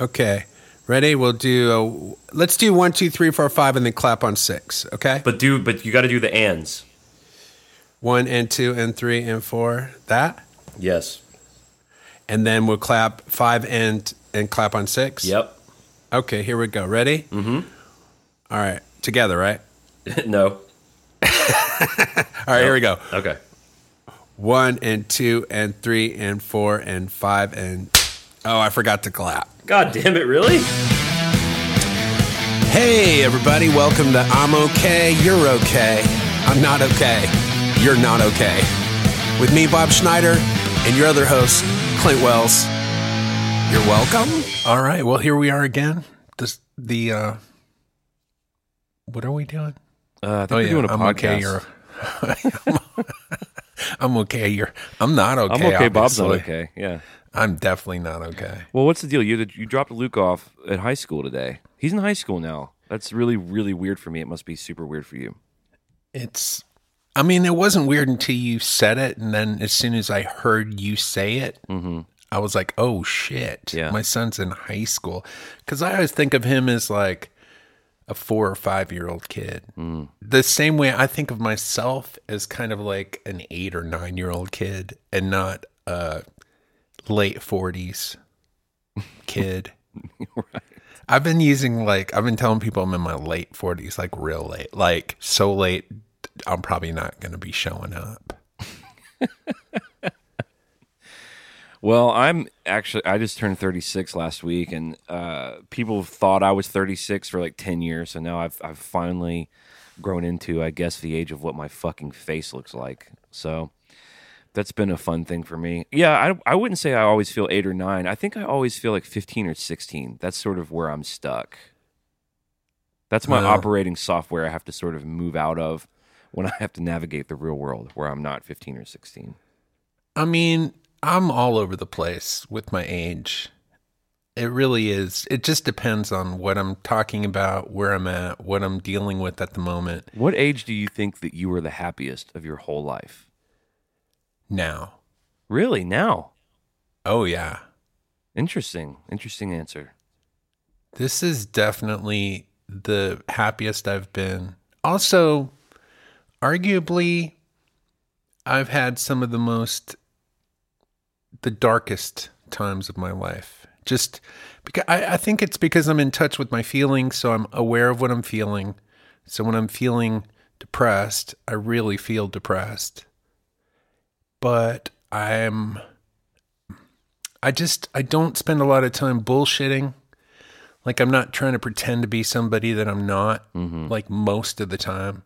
Okay. Ready? We'll do. A, let's do one, two, three, four, five, and then clap on six. Okay. But do but you got to do the ands. One and two and three and four. That, Yes. and then we'll clap five and and clap on six. Yep. Okay. Here we go. Ready? Mm-hmm. All right. Together, right? no. All right. Here we go. Okay. One and two and three and four and five and. Oh, I forgot to clap. God damn it! Really? Hey, everybody, welcome to I'm Okay, You're Okay. I'm not okay. You're not okay. With me, Bob Schneider, and your other host, Clint Wells. You're welcome. All right, well, here we are again. This, the, uh, what are we doing? Uh, I think Oh, we're yeah, doing a I'm podcast. okay, you're. I'm okay, you're. I'm not okay. I'm okay. Bob's not okay. Yeah. I'm definitely not okay. Well, what's the deal? You you dropped Luke off at high school today. He's in high school now. That's really really weird for me. It must be super weird for you. It's, I mean, it wasn't weird until you said it. And then as soon as I heard you say it, mm-hmm. I was like, oh shit. Yeah. My son's in high school. Cause I always think of him as like a four or five year old kid. Mm. The same way I think of myself as kind of like an eight or nine year old kid and not a late 40s kid. I've been using like I've been telling people I'm in my late 40s, like real late, like so late. I'm probably not going to be showing up. Well, I'm actually I just turned 36 last week, and uh, people thought I was 36 for like 10 years. So now I've I've finally grown into I guess the age of what my fucking face looks like. So that's been a fun thing for me. Yeah, I I wouldn't say I always feel eight or nine. I think I always feel like 15 or 16. That's sort of where I'm stuck. That's my Uh. operating software I have to sort of move out of when I have to navigate the real world where I'm not 15 or 16. I mean, I'm all over the place with my age. It really is. It just depends on what I'm talking about, where I'm at, what I'm dealing with at the moment What age do you think that you were the happiest of your whole life? Now. Really? Now? Oh, yeah. Interesting. Interesting answer. This is definitely the happiest I've been. Also, arguably, I've had some of the most, the darkest times of my life. Just because I, I think it's because I'm in touch with my feelings, so I'm aware of what I'm feeling. So when I'm feeling depressed, I really feel depressed. But I'm, I just, I don't spend a lot of time bullshitting. Like I'm not trying to pretend to be somebody that I'm not, mm-hmm. like most of the time.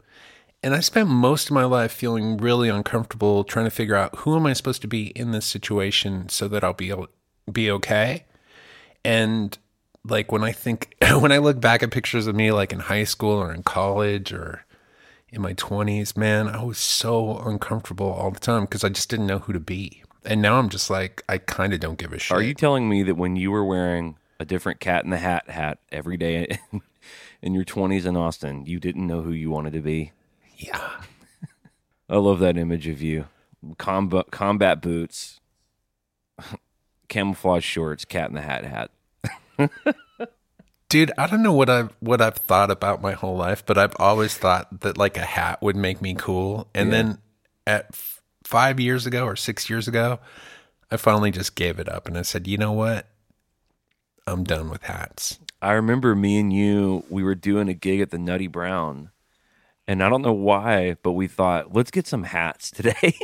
And I spent most of my life feeling really uncomfortable trying to figure out who am I supposed to be in this situation so that I'll be able, be okay. And like when I think when I look back at pictures of me like in high school or in college or in my 20s, man, I was so uncomfortable all the time because I just didn't know who to be. And now I'm just like I kind of don't give a shit. Are you telling me that when you were wearing a different cat in the hat hat every day in your 20s in Austin, you didn't know who you wanted to be? Yeah. I love that image of you. Combat, combat boots, camouflage shorts, cat in the hat hat. Dude, I don't know what I've what I've thought about my whole life, but I've always thought that like a hat would make me cool. And then at f- five years ago or six years ago, I finally just gave it up and I said, you know what? I'm done with hats. I remember me and you, we were doing a gig at the Nutty Brown. And I don't know why, but we thought, let's get some hats today.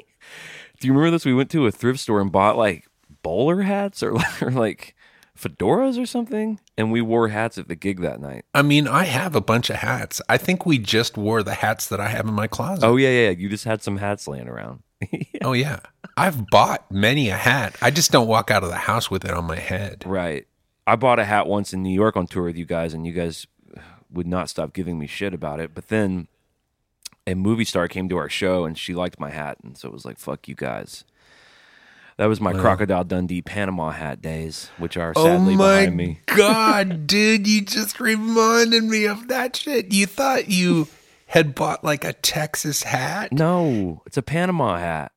Do you remember this? We went to a thrift store and bought like bowler hats or, or like fedoras or something. And we wore hats at the gig that night. I mean, I have a bunch of hats. I think we just wore the hats that I have in my closet. Oh, yeah, yeah. You just had some hats laying around. Oh yeah. I've bought many a hat. I just don't walk out of the house with it on my head. Right. I bought a hat once in New York on tour with you guys, and you guys would not stop giving me shit about it. But then a movie star came to our show, and she liked my hat, and so it was like, "Fuck you guys." That was my Crocodile Dundee Panama hat days, which are oh sadly oh my behind me. Oh god, dude, you just reminded me of that shit. You thought you had bought like a Texas hat? No, it's a Panama hat.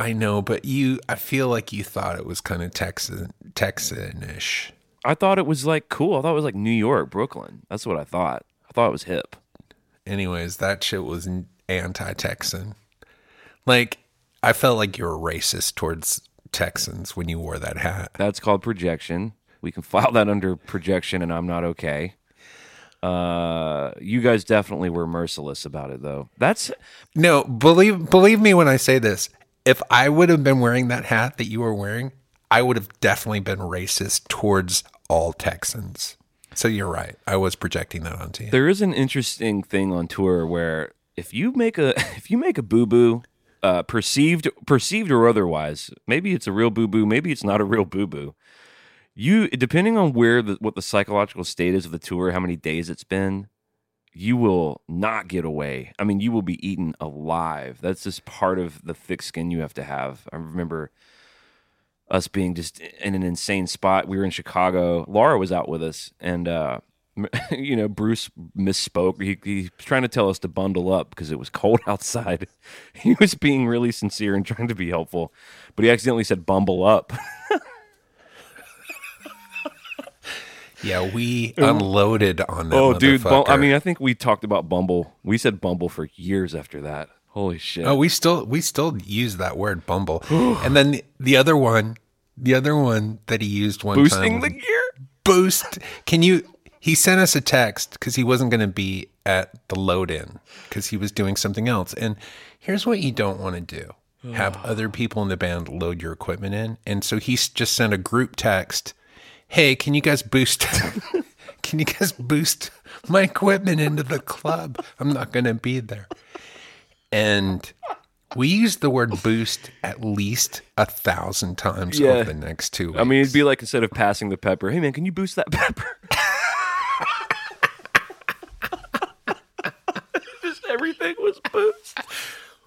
I know, but you I feel like you thought it was kind of Texan Texanish. I thought it was like cool. I thought it was like New York, Brooklyn. That's what I thought. I thought it was hip. Anyways, that shit was anti-Texan. Like I felt like you were racist towards Texans when you wore that hat. That's called projection. We can file that under projection, and I'm not okay. Uh, you guys definitely were merciless about it, though. That's No, believe believe me when I say this. If I would have been wearing that hat that you were wearing, I would have definitely been racist towards all Texans. So you're right. I was projecting that onto you. there is an interesting thing on tour where if you make a if you make a boo boo, uh, perceived perceived or otherwise, maybe it's a real boo boo, maybe it's not a real boo boo. You depending on where the what the psychological state is of the tour, how many days it's been, you will not get away. I mean, you will be eaten alive. That's just part of the thick skin you have to have. I remember us being just in an insane spot. We were in Chicago. Laura was out with us, and uh, you know, Bruce misspoke. He, he was trying to tell us to bundle up because it was cold outside. He was being really sincere and trying to be helpful, but he accidentally said "bumble up." yeah, we unloaded on that. oh, dude! Bum- I mean, I think we talked about Bumble. We said Bumble for years after that. Holy shit! Oh, we still we still use that word bumble. and then the, the other one, the other one that he used one Boosting time the gear. boost. Can you he sent us a text cuz he wasn't going to be at the load in cuz he was doing something else. And here's what you don't want to do. Have other people in the band load your equipment in. And so he just sent a group text, "Hey, can you guys boost Can you guys boost my equipment into the club? I'm not going to be there." And we used the word boost at least a thousand times Yeah. over the next two weeks. I mean, it'd be like instead of passing the pepper, hey man, can you boost that pepper? Everything was boost.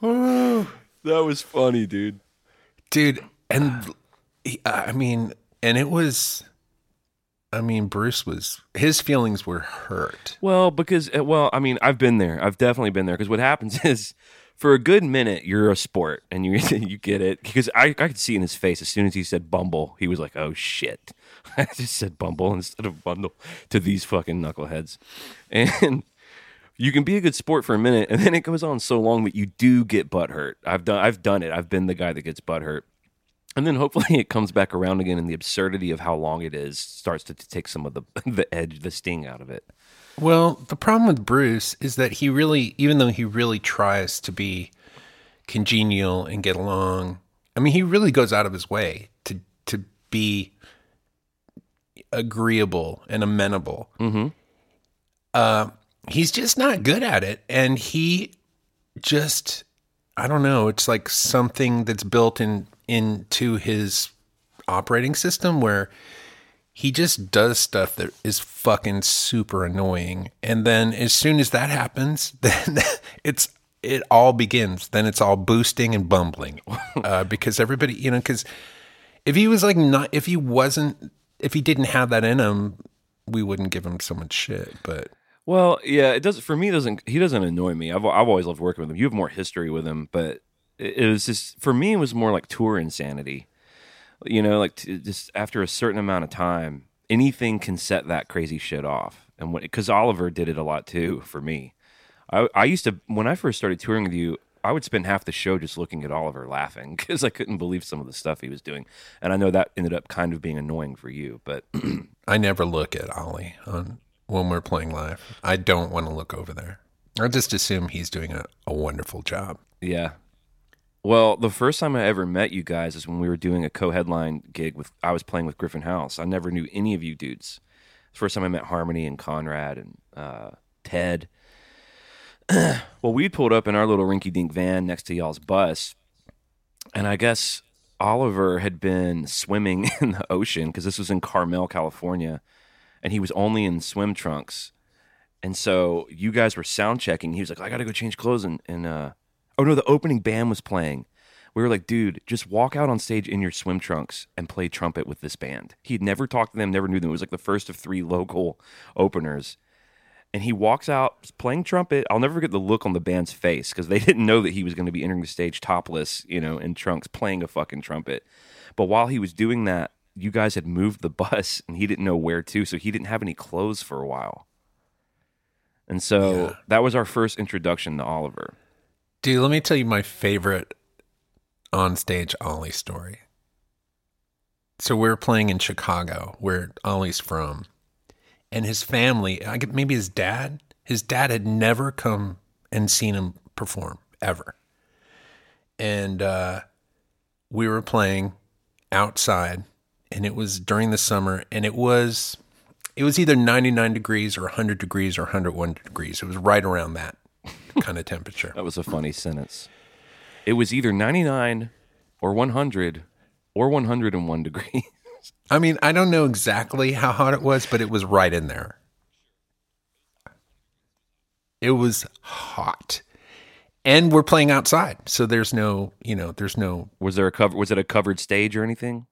that was funny, dude. dude, and he- I mean, and it was, I mean, Bruce was his feelings were hurt. Well, because uh, well, I mean, I've been there. I've definitely been there. Because what happens is, for a good minute, you're a sport, and you you get it. Because I I could see in his face as soon as he said Bumble, he was like, "Oh shit!" I just said Bumble instead of Bundle to these fucking knuckleheads, and. You can be a good sport for a minute, and then it goes on so long that you do get butt hurt. I've done, I've done it. I've been the guy that gets butt hurt, and then hopefully it comes back around again, and the absurdity of how long it is starts to, to take some of the the edge, the sting out of it. Well, the problem with Bruce is that he really, even though he really tries to be congenial and get along, I mean, he really goes out of his way to to be agreeable and amenable. Mm-hmm. Uh, he's just not good at it, and he just, I don't know. It's like something that's built in into his operating system where he just does stuff that is fucking super annoying. And then as soon as that happens, then it's it all begins. Then it's all boosting and bumbling uh, because everybody, you know, because if he was like not, if he wasn't, if he didn't have that in him, we wouldn't give him so much shit. But Well, yeah, it doesn't for me. Doesn't he doesn't annoy me? I've I've always loved working with him. You have more history with him, but it, it was just for me. It was more like tour insanity. You know, like t- just after a certain amount of time, anything can set that crazy shit off. And because Oliver did it a lot too for me. I I used to when I first started touring with you. I would spend half the show just looking at Oliver laughing because I couldn't believe some of the stuff he was doing, and I know that ended up kind of being annoying for you. But I never look at Ollie on when we're playing live. I don't want to look over there. I just assume he's doing a, a wonderful job. Yeah. Well, the first time I ever met you guys is when we were doing a co-headline gig with I was playing with Griffin House. I never knew any of you dudes. First time I met Harmony and Conrad and uh, Ted. well, we pulled up in our little rinky-dink van next to y'all's bus, and I guess Oliver had been swimming in the ocean because this was in Carmel, California, and he was only in swim trunks. And so you guys were sound checking. He was like, I got to go change clothes. And, and uh, oh no, the opening band was playing. We were like, dude, just walk out on stage in your swim trunks and play trumpet with this band. He'd never talked to them, never knew them. It was like the first of three local openers. And he walks out playing trumpet. I'll never forget the look on the band's face because they didn't know that he was going to be entering the stage topless, you know, in trunks playing a fucking trumpet. But while he was doing that, you guys had moved the bus and he didn't know where to, so he didn't have any clothes for a while. And so Yeah. that was our first introduction to Oliver. Dude, let me tell you my favorite on stage Ollie story. So we are playing in Chicago, where Ollie's from, and his family, I get maybe his dad, his dad had never come and seen him perform ever. And uh, we were playing outside, and it was during the summer, and it was it was either 99 degrees or 100 degrees or 101 degrees. It was right around that kind of temperature. That was a funny sentence. It was either 99 or 100 or 101 degrees. I mean, I don't know exactly how hot it was, but it was right in there. It was hot. And we're playing outside. So there's no, you know, there's no Was there a cover? Was it a covered stage or anything?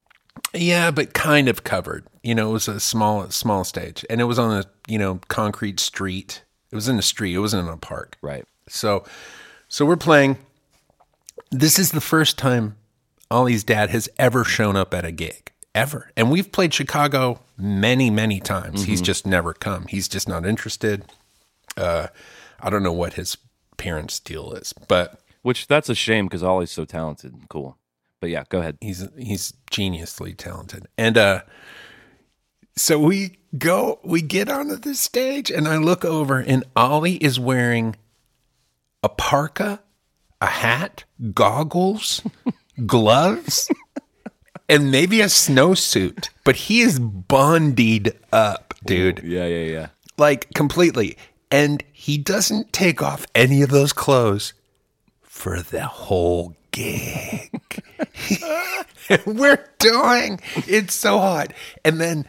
Yeah, but kind of covered. You know, it was a small small stage. And it was on a, you know, concrete street. It was in a street. It wasn't in a park. Right. So, so we're playing. This is the first time Ollie's dad has ever shown up at a gig, ever. And we've played Chicago many, many times. He's just never come. He's just not interested. Uh, I don't know what his parents' deal is, but Which that's a shame because Ollie's so talented and cool. But yeah, go ahead. he's he's geniusly talented. And uh, so we go, we get onto the stage, and I look over, and Ollie is wearing a parka, a hat, goggles, gloves, and maybe a snowsuit. But he is bondied up, dude, Yeah, yeah, yeah. like completely. And he doesn't take off any of those clothes for the whole gig. We're doing it's so hot. And then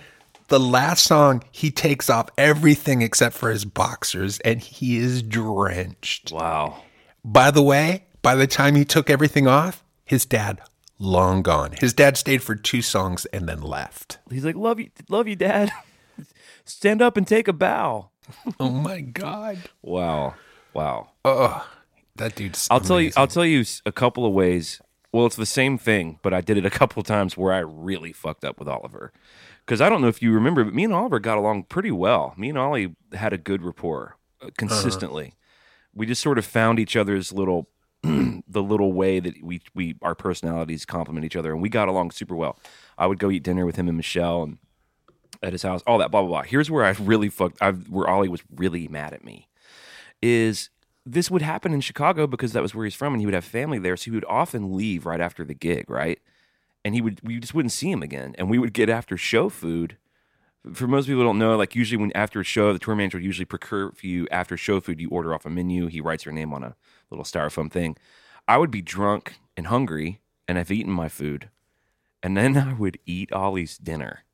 the last song, he takes off everything except for his boxers and he is drenched. Wow. By the way, by the time he took everything off, his dad long gone. His dad stayed for two songs and then left. He's like, "Love you, love you, Dad. Stand up and take a bow." Oh my god. Wow, wow. Oh, that dude's I'll tell you. I'll tell you a couple of ways. Well, it's the same thing, but I did it a couple of times where I really fucked up with Oliver. Because I don't know if you remember, but me and Oliver got along pretty well. Me and Ollie had a good rapport uh, consistently. We just sort of found each other's little, the little way that we we our personalities complement each other, and we got along super well. I would go eat dinner with him and Michelle, and at his house, all that blah blah blah. Here's where I really fucked. I've where Ollie was really mad at me. Is this would happen in Chicago because that was where he's from, and he would have family there, so he would often leave right after the gig, right? And he would we just wouldn't see him again, and we would get after show food. For most people don't know, like usually when after a show, the tour manager would usually procure for you after show food. You order off a menu. He writes your name on a little styrofoam thing. I would be drunk and hungry, and I've eaten my food, and then I would eat Ollie's dinner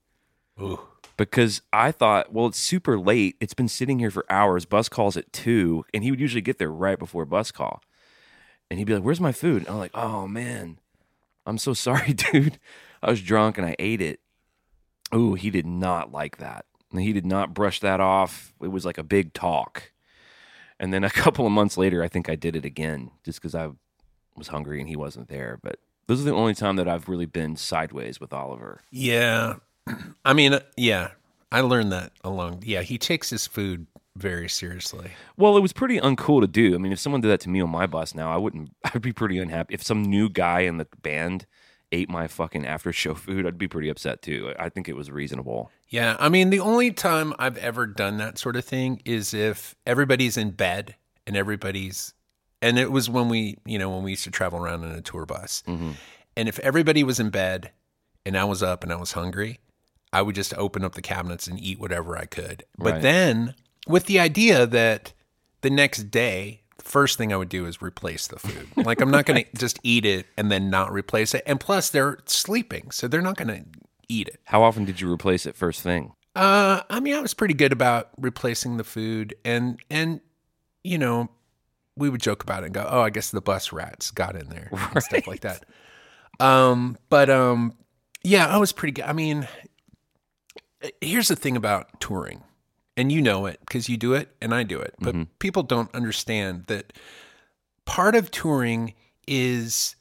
Ooh. Because I thought, well, it's super late. It's been sitting here for hours. Bus calls at two, and he would usually get there right before bus call. And he'd be like, "Where's my food?" And I'm like, "Oh man, I'm so sorry, dude. I was drunk and I ate it." Ooh, he did not like that. And He did not brush that off. It was like a big talk. And then a couple of months later, I think I did it again just because I was hungry and he wasn't there. But this is the only time that I've really been sideways with Oliver. Yeah. I mean, yeah. I learned that along. Yeah, he takes his food very seriously. Well, it was pretty uncool to do. I mean, if someone did that to me on my bus now, I wouldn't. I'd be pretty unhappy. If some new guy in the band ate my fucking after show food, I'd be pretty upset too. I think it was reasonable. Yeah, I mean, the only time I've ever done that sort of thing is if everybody's in bed and everybody's, and it was when we, you know, when we used to travel around in a tour bus. Mm-hmm. And if everybody was in bed and I was up and I was hungry, I would just open up the cabinets and eat whatever I could. But Right. then with the idea that the next day, the first thing I would do is replace the food. Like I'm not going to just eat it and then not replace it. And plus, they're sleeping, so they're not going to eat it. How often did you replace it first thing? Uh, I mean, I was pretty good about replacing the food, and and you know, we would joke about it and go, "Oh, I guess the bus rats got in there," and stuff like that. Um, but um, yeah, I was pretty good. I mean, here's the thing about touring, and you know it because you do it and I do it, but people don't understand that part of touring is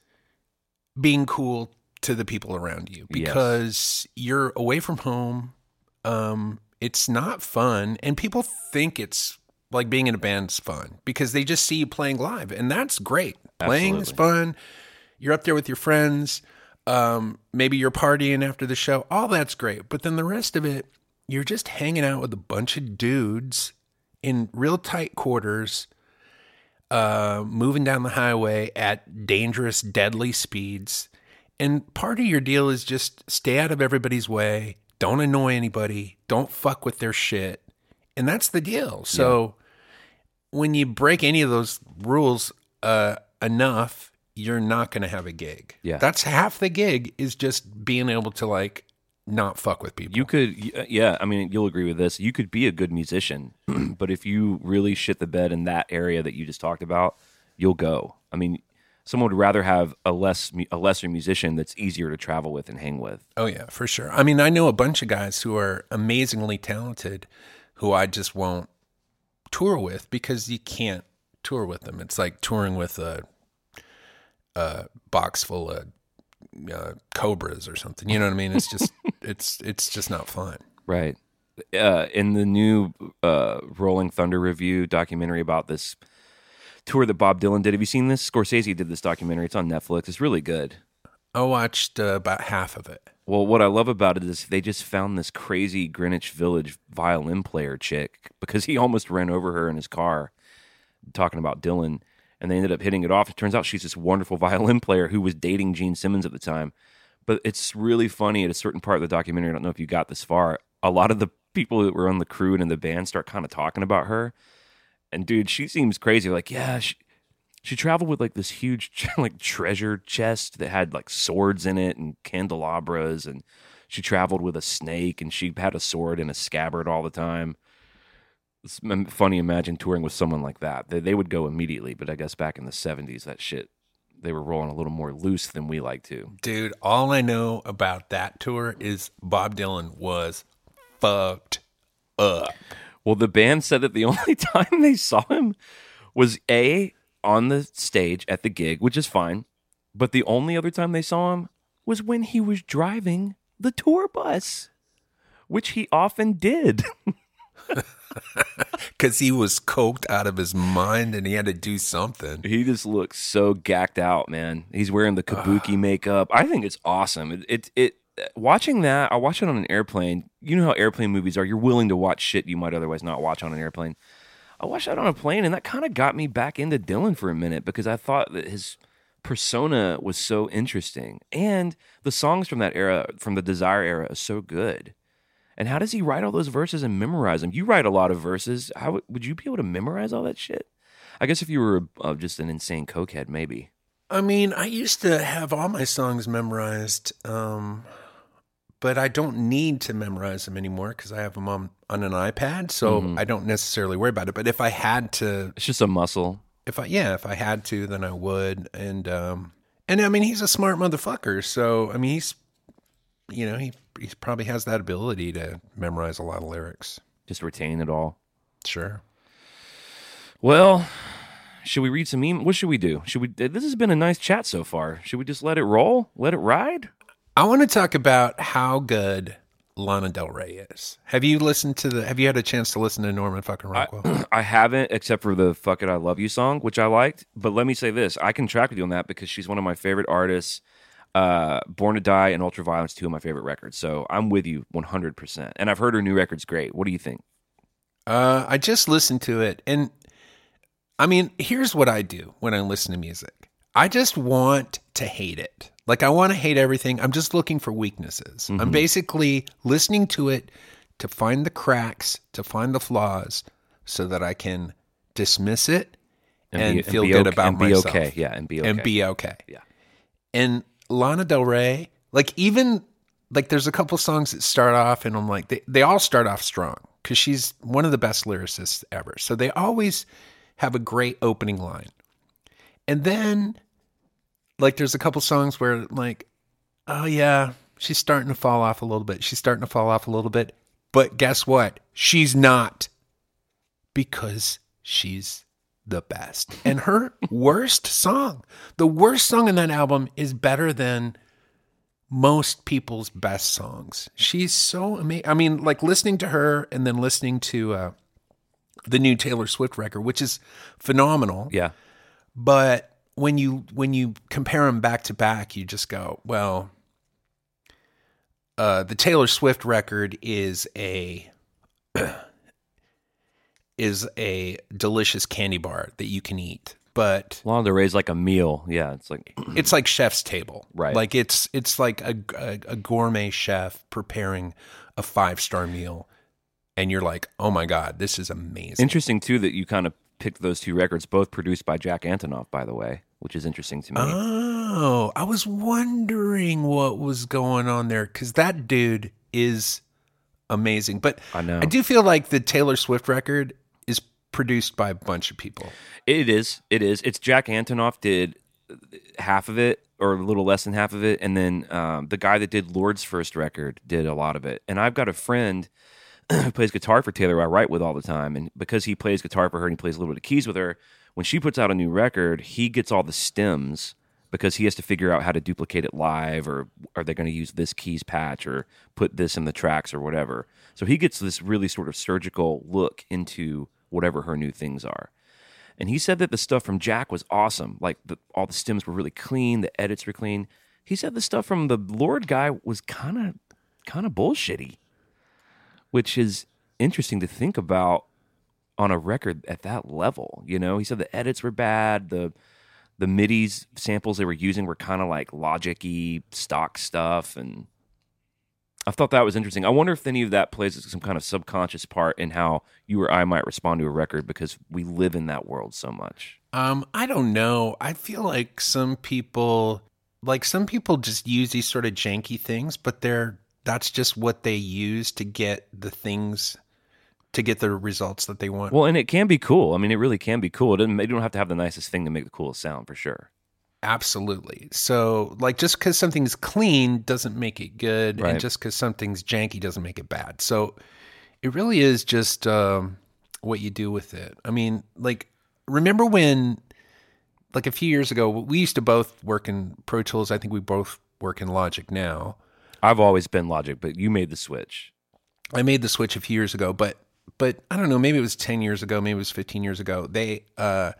being cool to the people around you because you're away from home. Um, it's not fun, and people think it's like being in a band's fun because they just see you playing live, and that's great. Playing is fun. You're up there with your friends. Um, maybe you're partying after the show. All that's great, but then the rest of it, you're just hanging out with a bunch of dudes in real tight quarters uh, moving down the highway at dangerous, deadly speeds. And part of your deal is just stay out of everybody's way. Don't annoy anybody. Don't fuck with their shit. And that's the deal. So when you break any of those rules uh, enough, you're not going to have a gig. Yeah. That's half the gig is just being able to like not fuck with people. You could, uh, yeah. I mean, you'll agree with this. You could be a good musician, but if you really shit the bed in that area that you just talked about, you'll go. I mean, someone would rather have a less a lesser musician that's easier to travel with and hang with. Oh yeah, for sure. I mean, I know a bunch of guys who are amazingly talented who I just won't tour with because you can't tour with them. It's like touring with a a box full of uh, cobras or something. You know what I mean? It's just it's it's just not fun. Right. Uh, in the new uh, Rolling Thunder Revue documentary about this tour that Bob Dylan did, have you seen this? Scorsese did this documentary. It's on Netflix. It's really good. I watched uh, about half of it. Well, what I love about it is they just found this crazy Greenwich Village violin player chick because he almost ran over her in his car talking about Dylan and they ended up hitting it off. It turns out she's this wonderful violin player who was dating Gene Simmons at the time. But it's really funny at a certain part of the documentary. I don't know if you got this far. A lot of the people that were on the crew and in the band start kind of talking about her. And dude, she seems crazy. Like, yeah, she, she traveled with like this huge like treasure chest that had like swords in it and candelabras and she traveled with a snake and she had a sword and a scabbard all the time funny imagine touring with someone like that. They, they would go immediately but i guess back in the 70s that shit they were rolling a little more loose than we like to. Dude, all I know about that tour is Bob Dylan was fucked up. well the band said that the only time they saw him was a on the stage at the gig which is fine but the only other time they saw him was when he was driving the tour bus which he often did Because he was coked out of his mind and he had to do something. He just looks so gacked out, man. He's wearing the kabuki makeup. I think it's awesome. It, it it watching that. I watch it on an airplane. You know how airplane movies are. You're willing to watch shit you might otherwise not watch on an airplane. I watched that on a plane, and that kind of got me back into Dylan for a minute because I thought that his persona was so interesting, and the songs from that era, from the Desire era, are so good. And how does he write all those verses and memorize them? You write a lot of verses. How would- would you be able to memorize all that shit? I guess if you were uh, just an insane cokehead, maybe. I mean, I used to have all my songs memorized, um, but I don't need to memorize them anymore because I have them on, on an iPad. So I don't necessarily worry about it. But if I had to, It's just a muscle. if I, yeah, if I had to, then I would. And, um, and I mean, he's a smart motherfucker. So, I mean, he's, you know, he, he probably has that ability to memorize a lot of lyrics. Just retain it all. Sure. Well, should we read some email? What should we do? Should we? This has been a nice chat so far. Should we just let it roll? Let it ride? I want to talk about how good Lana Del Rey is. Have you listened to the? Have you had a chance to listen to Norman fucking Rockwell? I haven't, except for the "Fuck It, I Love You" song, which I liked. But let me say this: I can track with you on that because she's one of my favorite artists. Uh, Born to Die and Ultraviolence, two of my favorite records. So I'm with you 100. percent And I've heard her new record's great. What do you think? Uh, I just listened to it, and I mean, here's what I do when I listen to music. I just want to hate it. Like I want to hate everything. I'm just looking for weaknesses. I'm basically listening to it to find the cracks, to find the flaws, so that I can dismiss it and, be- feel good okay- about and be myself. okay. Yeah, and be okay. And be okay. Yeah. And Lana Del Rey, like even like there's a couple songs that start off and I'm like they, they all start off strong because she's one of the best lyricists ever. So they always have a great opening line. And then like there's a couple songs where like, oh yeah, she's starting to fall off a little bit. She's starting to fall off a little bit. But guess what? She's not because she's the best. And her worst song, the worst song in that album is better than most people's best songs. She's so amazing. I mean, like listening to her and then listening to uh, the new Taylor Swift record, which is phenomenal. Yeah. But when you when you compare them back to back, you just go, well, uh, the Taylor Swift record is a is a delicious candy bar that you can eat, but Lana Del Rey's like a meal. Yeah, it's like it's like chef's table, Right. Like it's it's like a, a, a gourmet chef preparing a five star meal, and you're like, oh my god, this is amazing. interesting too that you kind of picked those two records, both produced by Jack Antonoff, by the way, which is interesting to me. Oh, I was wondering what was going on there because that dude is amazing. But I know. I do feel like the Taylor Swift record produced by a bunch of people. It is. It is. It's Jack Antonoff did half of it, or a little less than half of it, and then um, the guy that did Lorde's first record did a lot of it. And I've got a friend who plays guitar for Taylor. I write with all the time, and because he plays guitar for her and he plays a little bit of keys with her, when she puts out a new record, he gets all the stems because he has to figure out how to duplicate it live, or are they going to use this keys patch, or put this in the tracks, or whatever. So he gets this really sort of surgical look into whatever her new things are. And he said that the stuff from Jack was awesome. Like the, all the stems were really clean, the edits were clean. He said the stuff from the Lorde guy was kind of kind of bullshitty, which is interesting to think about on a record at that level. You know, he said the edits were bad. The the MIDI's samples they were using were kind of like logic-y stock stuff, and I thought that was interesting. I wonder if any of that plays some kind of subconscious part in how you or I might respond to a record because we live in that world so much. Um, I don't know. I feel like some people, like some people, just use these sort of janky things, but they're that's just what they use to get the things to get the results that they want. Well, and it can be cool. I mean, it really can be cool. It doesn't, you don't have to have the nicest thing to make the coolest sound for sure. Absolutely. So, like, just because something's clean doesn't make it good, Right. and just because something's janky doesn't make it bad. So, it really is just um, what you do with it. I mean, like, remember when, like, a few years ago, we used to both work in Pro Tools. I think we both work in Logic now. I've always been Logic, but you made the switch. I made the switch a few years ago, but but I don't know, maybe it was ten years ago, maybe it was fifteen years ago. They uh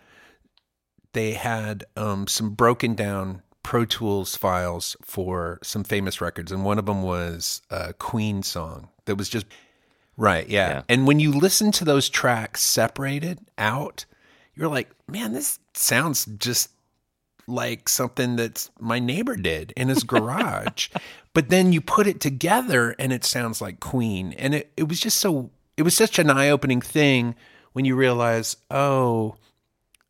they had um some broken down Pro Tools files for some famous records, and one of them was a Queen song that was just right, yeah. Yeah. And when you listen to those tracks separated out, you're like, man, this sounds just like something that my neighbor did in his garage. but then you put it together and it sounds like Queen. And it, it was just so, it was such an eye opening thing when you realize, oh,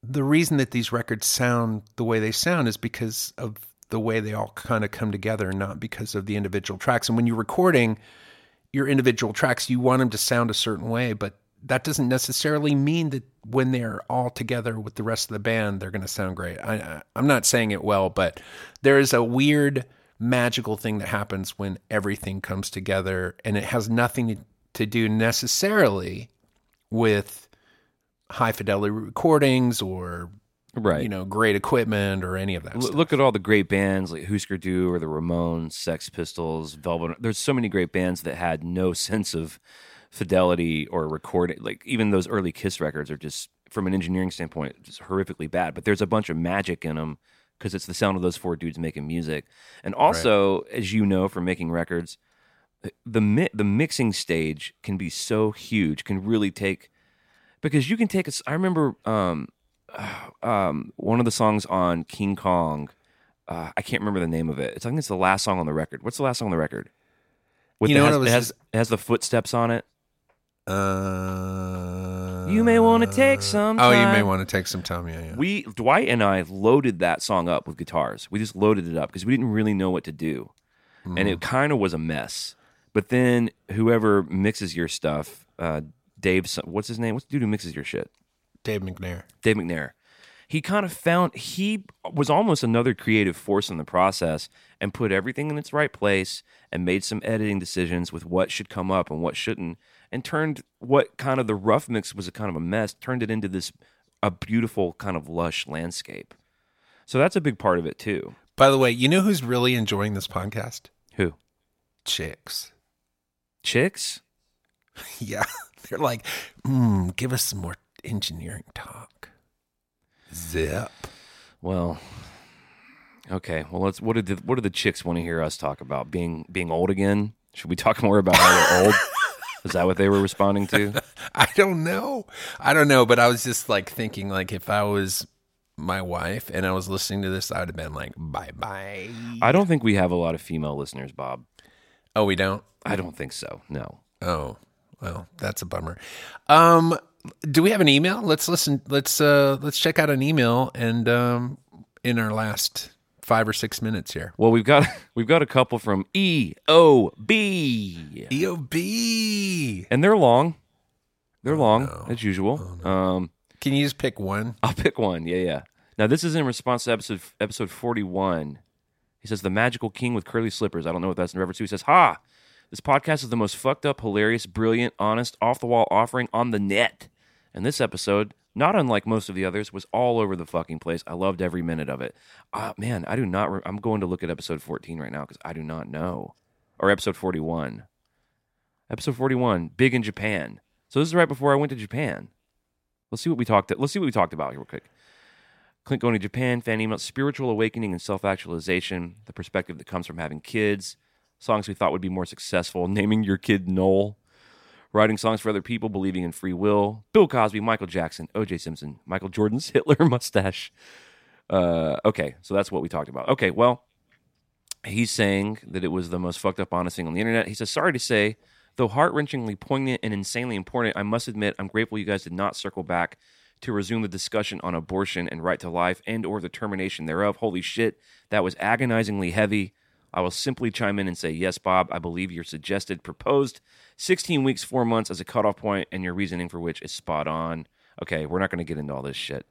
the reason that these records sound the way they sound is because of the way they all kind of come together, not because of the individual tracks. And when you're recording your individual tracks, you want them to sound a certain way, but that doesn't necessarily mean that when they're all together with the rest of the band, they're going to sound great. I, I'm not saying it well, but there is a weird magical thing that happens when everything comes together, and it has nothing to do necessarily with high fidelity recordings or Right. you know great equipment or any of that L- stuff. look at all the great bands like Husker Du or the Ramones, Sex Pistols, Velvet. There's so many great bands that had no sense of fidelity or recording. Like even those early Kiss records are just, from an engineering standpoint, just horrifically bad. But there's a bunch of magic in them because it's the sound of those four dudes making music. And also, as you know from making records, the mi- the mixing stage can be so huge, can really take because you can take a. I remember um, um, one of the songs on King Kong. Uh, I can't remember the name of it. It's I think it's the last song on the record. What's the last song on the record? With You the, know has, what it has it has the footsteps on it. Uh, You may wanna take some Oh, you may want to take some time. Yeah, yeah. We Dwight and I loaded that song up with guitars. We just loaded it up because we didn't really know what to do, and Mm. it kind of was a mess. But then whoever mixes your stuff, uh, Dave, what's his name? What's the dude who mixes your shit? Dave McNair. Dave McNair. He kind of found he was almost another creative force in the process and put everything in its right place and made some editing decisions with what should come up and what shouldn't and turned what kind of the rough mix was a kind of a mess turned it into this a beautiful kind of lush landscape. So that's a big part of it too. By the way, you know who's really enjoying this podcast? Who? Chicks. Chicks? Yeah. They're like, mm, give us some more engineering talk. Zip. Well, okay. Well, let's. What did the, what do the chicks want to hear us talk about? Being being old again? Should we talk more about how we're old? Is that what they were responding to? I don't know. I don't know, but I was just like thinking like if I was my wife and I was listening to this, I would have been like, bye bye. I don't think we have a lot of female listeners, Bob. Oh, we don't? I don't think so. No. Oh, well, that's a bummer. Um, do we have an email? Let's listen. Let's uh, let's check out an email and um, in our last five or six minutes here. Well, we've got we've got a couple from E O B, EOB. and they're long. They're long as usual. Um, Can you just pick one? I'll pick one. Yeah, yeah. Now this is in response to episode episode forty one. He says the magical king with curly slippers. I don't know what that's in reference to. He says, "Ha! This podcast is the most fucked up, hilarious, brilliant, honest, off the wall offering on the net." And this episode, not unlike most of the others, was all over the fucking place. I loved every minute of it. Uh, man, I do not. Re- I'm going to look at episode fourteen right now because I do not know, or episode forty one. Episode forty one, big in Japan. So this is right before I went to Japan. Let's see what we talked. Let's see what we talked about here real quick. Clint going to Japan, fan email, spiritual awakening and self actualization, the perspective that comes from having kids, songs we thought would be more successful, naming your kid Noel, writing songs for other people, believing in free will, Bill Cosby, Michael Jackson, O.J. Simpson, Michael Jordan's Hitler mustache. Uh, okay, so that's what we talked about. Okay, well, he's saying that it was the most fucked up honest thing on the internet. He says, sorry to say, though heart wrenchingly poignant and insanely important, I must admit I'm grateful you guys did not circle back to resume the discussion on abortion and right to life and or the termination thereof. Holy shit, that was agonizingly heavy. I will simply chime in and say, yes, Bob, I believe your suggested proposed 16 weeks, four months as a cutoff point, and your reasoning for which is spot on. Okay, we're not going to get into all this shit.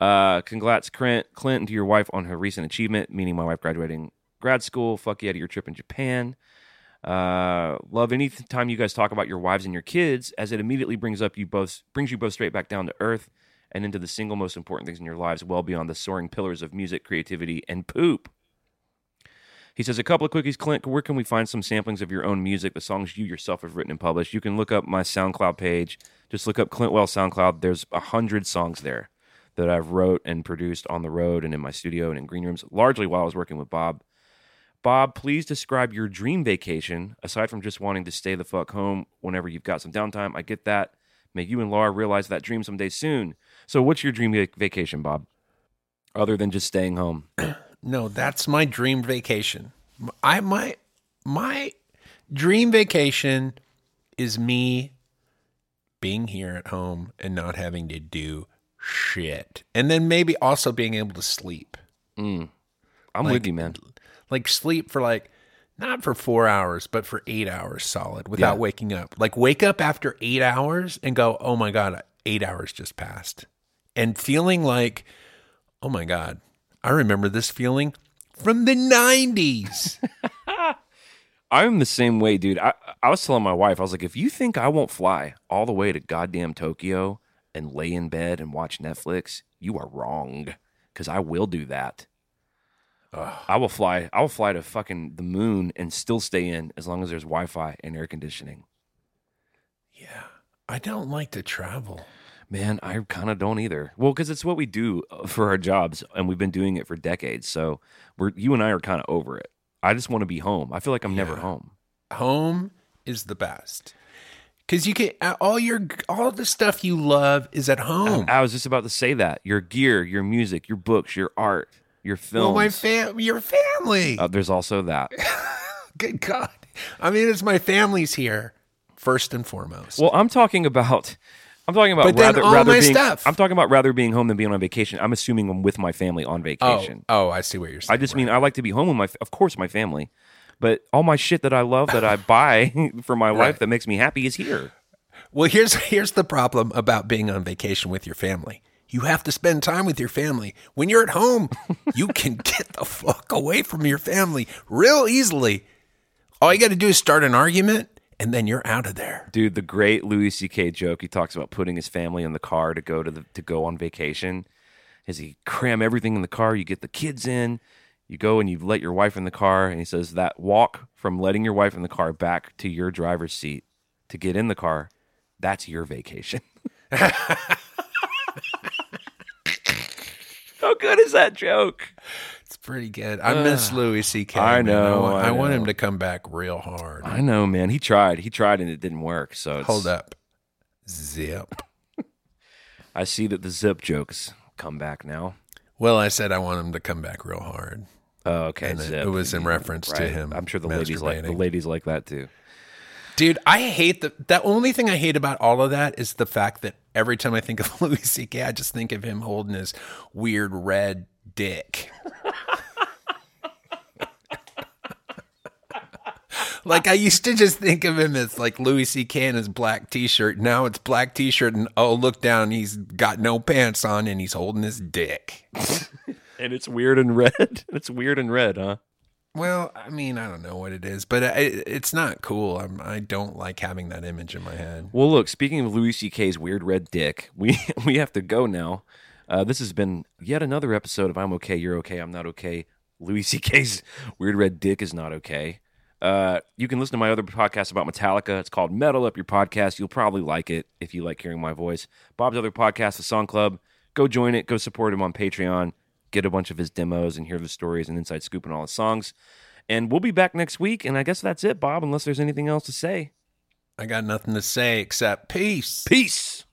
Uh, congrats, Clint, Clint, to your wife on her recent achievement, meaning my wife graduating grad school. Fuck you out of your trip in Japan. Uh, love any time you guys talk about your wives and your kids, as it immediately brings up you both brings you both straight back down to earth and into the single most important things in your lives, well beyond the soaring pillars of music, creativity, and poop. He says, A couple of quickies, Clint. Where can we find some samplings of your own music, the songs you yourself have written and published? You can look up my SoundCloud page. Just look up Clint Wells SoundCloud. There's a hundred songs there that I've wrote and produced on the road and in my studio and in green rooms, largely while I was working with Bob. Bob, please describe your dream vacation, aside from just wanting to stay the fuck home whenever you've got some downtime. I get that. May you and Laura realize that dream someday soon. So, what's your dream vacation, Bob? Other than just staying home? No, that's my dream vacation. I my my dream vacation is me being here at home and not having to do shit. And then maybe also being able to sleep. Mm. I'm Like- with you, man. Like sleep for like not for 4 hours, but for 8 hours solid without Yeah. waking up. Like wake up after 8 hours and go, "Oh my god, 8 hours just passed." And feeling like, "Oh my god, I remember this feeling from the 90s." I'm the same way, dude. I, I was telling my wife, I was like, if you think I won't fly all the way to goddamn Tokyo and lay in bed and watch Netflix, you are wrong. Because I will do that. I will fly. I will fly to fucking the moon and still stay in as long as there's Wi-Fi and air conditioning. Yeah. I don't like to travel. Man, I kind of don't either. Well, because it's what we do uh, for our jobs, and we've been doing it for decades. So we're you and I are kind of over it. I just want to be home. I feel like I'm never home. Home is the best. Cuz you can all your all the stuff you love is at home. I was just about to say that your gear, your music, your books, your art, your films. well, my fam your family. Uh, there's also that. Good god. I mean, it's my family's here first and foremost. Well, I'm talking about. I'm talking about But then rather, all rather my being. stuff. I'm talking about rather being home than being on vacation. I'm assuming I'm with my family on oh, vacation. oh, I see what you're saying. I just mean I like to be home with my, of course, my family, but all my shit that I love that I buy for my life that makes me happy is here. Well, here's here's the problem about being on vacation with your family. You have to spend time with your family. When you're at home, you can get the fuck away from your family real easily. All you got to do is start an argument and then you're out of there. Dude, the great Louis C.K. joke. He talks about putting his family in the car to go to the to go on vacation. Is he cram everything in the car? You get the kids in, You go and you let your wife in the car, and he says that walk from letting your wife in the car back to your driver's seat to get in the car, that's your vacation. How good is that joke? Pretty good. I miss Louis C.K. I man. know, I, I I want know. him to come back real hard. I know, man. He tried. He tried, and it didn't work. So it's, Hold up. Zip. I see that the zip jokes come back now. Well, I said I want him to come back real hard. Oh, okay. And it- zip. it was in reference to Right. him I'm sure the ladies like the masturbating. ladies like that too. Dude, I hate the the only thing I hate about all of that is the fact that every time I think of Louis C.K., I just think of him holding his weird red dick. like I used to just think of him as like Louis C.K. in his black T-shirt. Now it's black T-shirt, and oh look down, he's got no pants on, and he's holding his dick. And it's weird and red. it's weird and red, huh? Well, I mean, I don't know what it is, but I, it's not cool. I'm, I don't like having that image in my head. Well, look. Speaking of Louis C.K.'s weird red dick, we we have to go now. Uh, this has been yet another episode of I'm okay, you're okay, I'm not okay. Louis C.K.'s weird red dick is not okay. Uh, you can listen to my other podcast about Metallica. It's called Metal Up Your Podcast. You'll probably like it if you like hearing my voice. Bob's other podcast, The Song Club. Go join it. Go support him on Patreon. Get a bunch of his demos and hear the stories and inside scoop and all his songs. And we'll be back next week. And I guess that's it, Bob, unless there's anything else to say. I got nothing to say except peace. Peace.